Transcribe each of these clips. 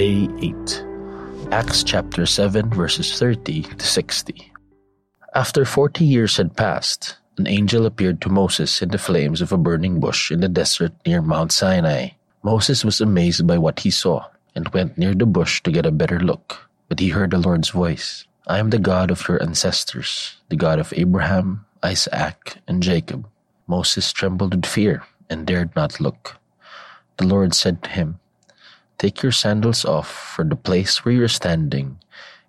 Day 8. Acts chapter 7, verses 30 to 60. After 40 years had passed, an angel appeared to Moses in the flames of a burning bush in the desert near Mount Sinai. Moses was amazed by what he saw and went near the bush to get a better look. But he heard the Lord's voice I am the God of your ancestors, the God of Abraham, Isaac, and Jacob. Moses trembled with fear and dared not look. The Lord said to him, Take your sandals off, for the place where you are standing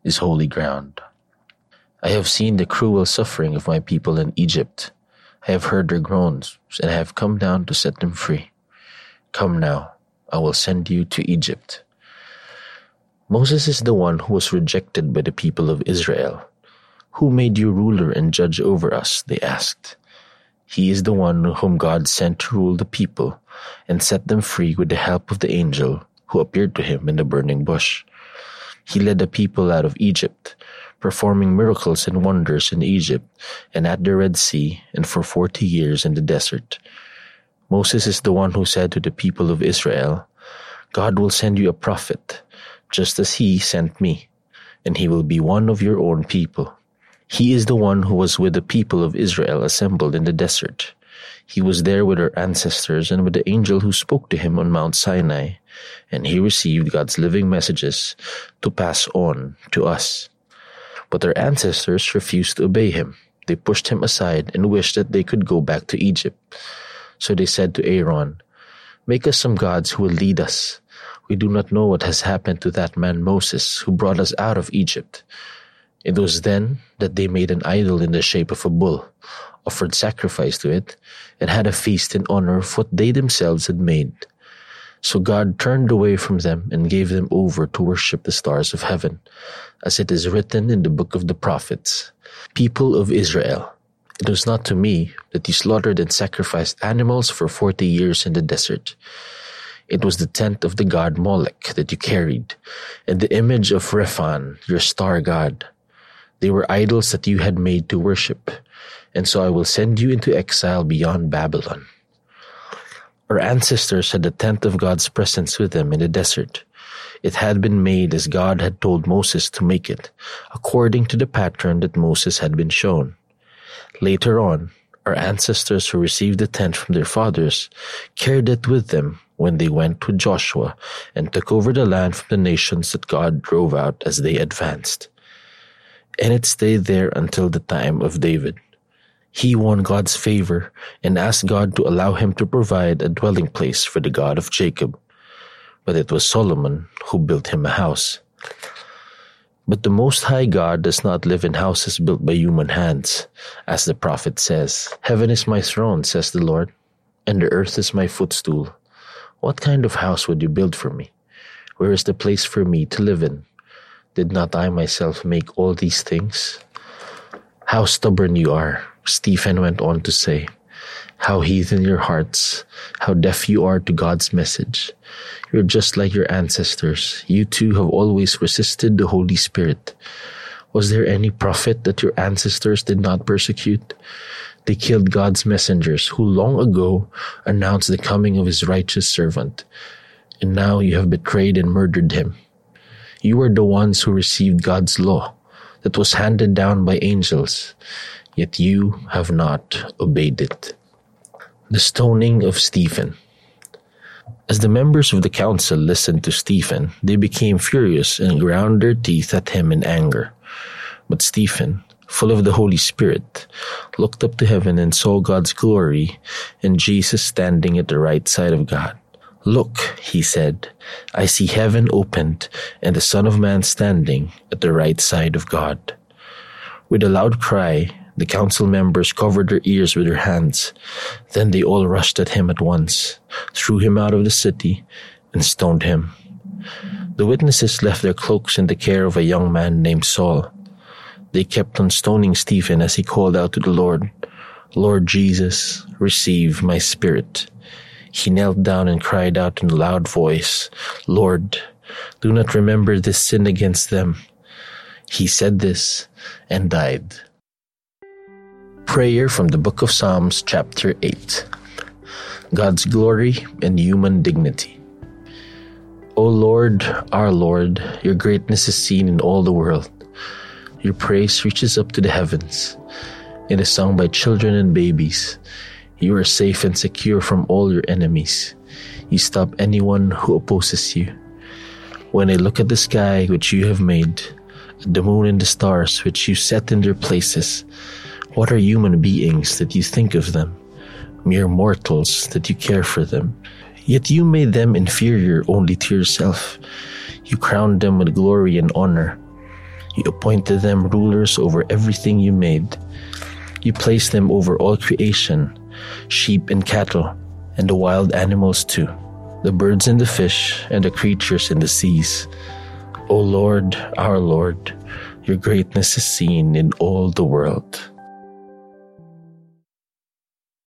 is holy ground. I have seen the cruel suffering of my people in Egypt. I have heard their groans, and I have come down to set them free. Come now, I will send you to Egypt. Moses is the one who was rejected by the people of Israel. Who made you ruler and judge over us? They asked. He is the one whom God sent to rule the people and set them free with the help of the angel who appeared to him in the burning bush. He led the people out of Egypt performing miracles and wonders in Egypt and at the Red Sea and for forty years in the desert. Moses is the one who said to the people of Israel, God will send you a prophet, just as he sent me, and he will be one of your own people. He is the one who was with the people of Israel assembled in the desert. He was there with our ancestors and with the angel who spoke to him on Mount Sinai, and he received God's living messages to pass on to us. But their ancestors refused to obey him. They pushed him aside and wished that they could go back to Egypt. So they said to Aaron, Make us some gods who will lead us. We do not know what has happened to that man Moses who brought us out of Egypt. It was then that they made an idol in the shape of a bull, offered sacrifice to it, and had a feast in honor of what they themselves had made. So God turned away from them and gave them over to worship the stars of heaven, as it is written in the book of the prophets. People of Israel, it was not to me that you slaughtered and sacrificed animals for forty years in the desert. It was the tent of the god Molech that you carried, and the image of Rephan, your star god. They were idols that you had made to worship, and so I will send you into exile beyond Babylon. Our ancestors had the tent of God's presence with them in the desert. It had been made as God had told Moses to make it, according to the pattern that Moses had been shown. Later on, our ancestors who received the tent from their fathers carried it with them when they went with Joshua and took over the land from the nations that God drove out as they advanced. And it stayed there until the time of David. He won God's favor and asked God to allow him to provide a dwelling place for the God of Jacob. But it was Solomon who built him a house. But the Most High God does not live in houses built by human hands. As the prophet says, Heaven is my throne, says the Lord, and the earth is my footstool. What kind of house would you build for me? Where is the place for me to live in? Did not I myself make all these things? How stubborn you are, Stephen went on to say. How heathen your hearts, how deaf you are to God's message. You're just like your ancestors. You too have always resisted the Holy Spirit. Was there any prophet that your ancestors did not persecute? They killed God's messengers who long ago announced the coming of his righteous servant. And now you have betrayed and murdered him. You are the ones who received God's law that was handed down by angels, yet you have not obeyed it. The stoning of Stephen. As the members of the council listened to Stephen, they became furious and ground their teeth at him in anger. But Stephen, full of the Holy Spirit, looked up to heaven and saw God's glory and Jesus standing at the right side of God. Look, he said, I see heaven opened and the Son of Man standing at the right side of God. With a loud cry, the council members covered their ears with their hands. Then they all rushed at him at once, threw him out of the city, and stoned him. The witnesses left their cloaks in the care of a young man named Saul. They kept on stoning Stephen as he called out to the Lord, Lord Jesus, receive my spirit. He knelt down and cried out in a loud voice, Lord, do not remember this sin against them. He said this and died. Prayer from the Book of Psalms, chapter 8 God's glory and human dignity. O Lord, our Lord, your greatness is seen in all the world. Your praise reaches up to the heavens. It is sung by children and babies. You are safe and secure from all your enemies. You stop anyone who opposes you. When I look at the sky which you have made, the moon and the stars which you set in their places, what are human beings that you think of them? Mere mortals that you care for them. Yet you made them inferior only to yourself. You crowned them with glory and honor. You appointed them rulers over everything you made. You placed them over all creation, sheep and cattle, and the wild animals too, the birds and the fish, and the creatures in the seas. O Lord, our Lord, your greatness is seen in all the world.